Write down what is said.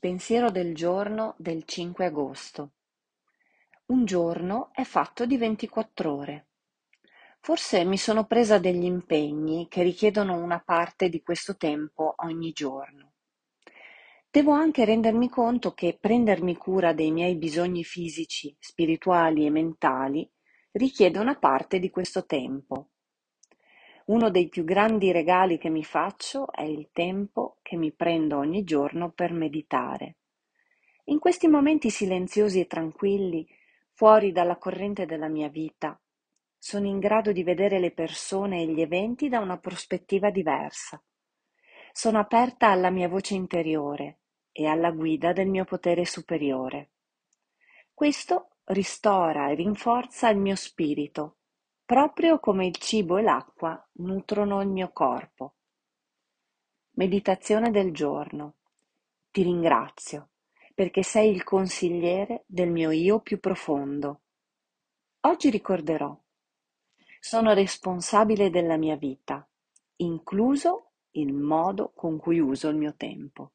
Pensiero del giorno del 5 agosto. Un giorno è fatto di 24 ore. Forse mi sono presa degli impegni che richiedono una parte di questo tempo ogni giorno. Devo anche rendermi conto che prendermi cura dei miei bisogni fisici, spirituali e mentali richiede una parte di questo tempo. Uno dei più grandi regali che mi faccio è il tempo che mi prendo ogni giorno per meditare. In questi momenti silenziosi e tranquilli, fuori dalla corrente della mia vita, sono in grado di vedere le persone e gli eventi da una prospettiva diversa. Sono aperta alla mia voce interiore e alla guida del mio potere superiore. Questo ristora e rinforza il mio spirito proprio come il cibo e l'acqua nutrono il mio corpo. Meditazione del giorno. Ti ringrazio perché sei il consigliere del mio io più profondo. Oggi ricorderò. Sono responsabile della mia vita, incluso il modo con cui uso il mio tempo.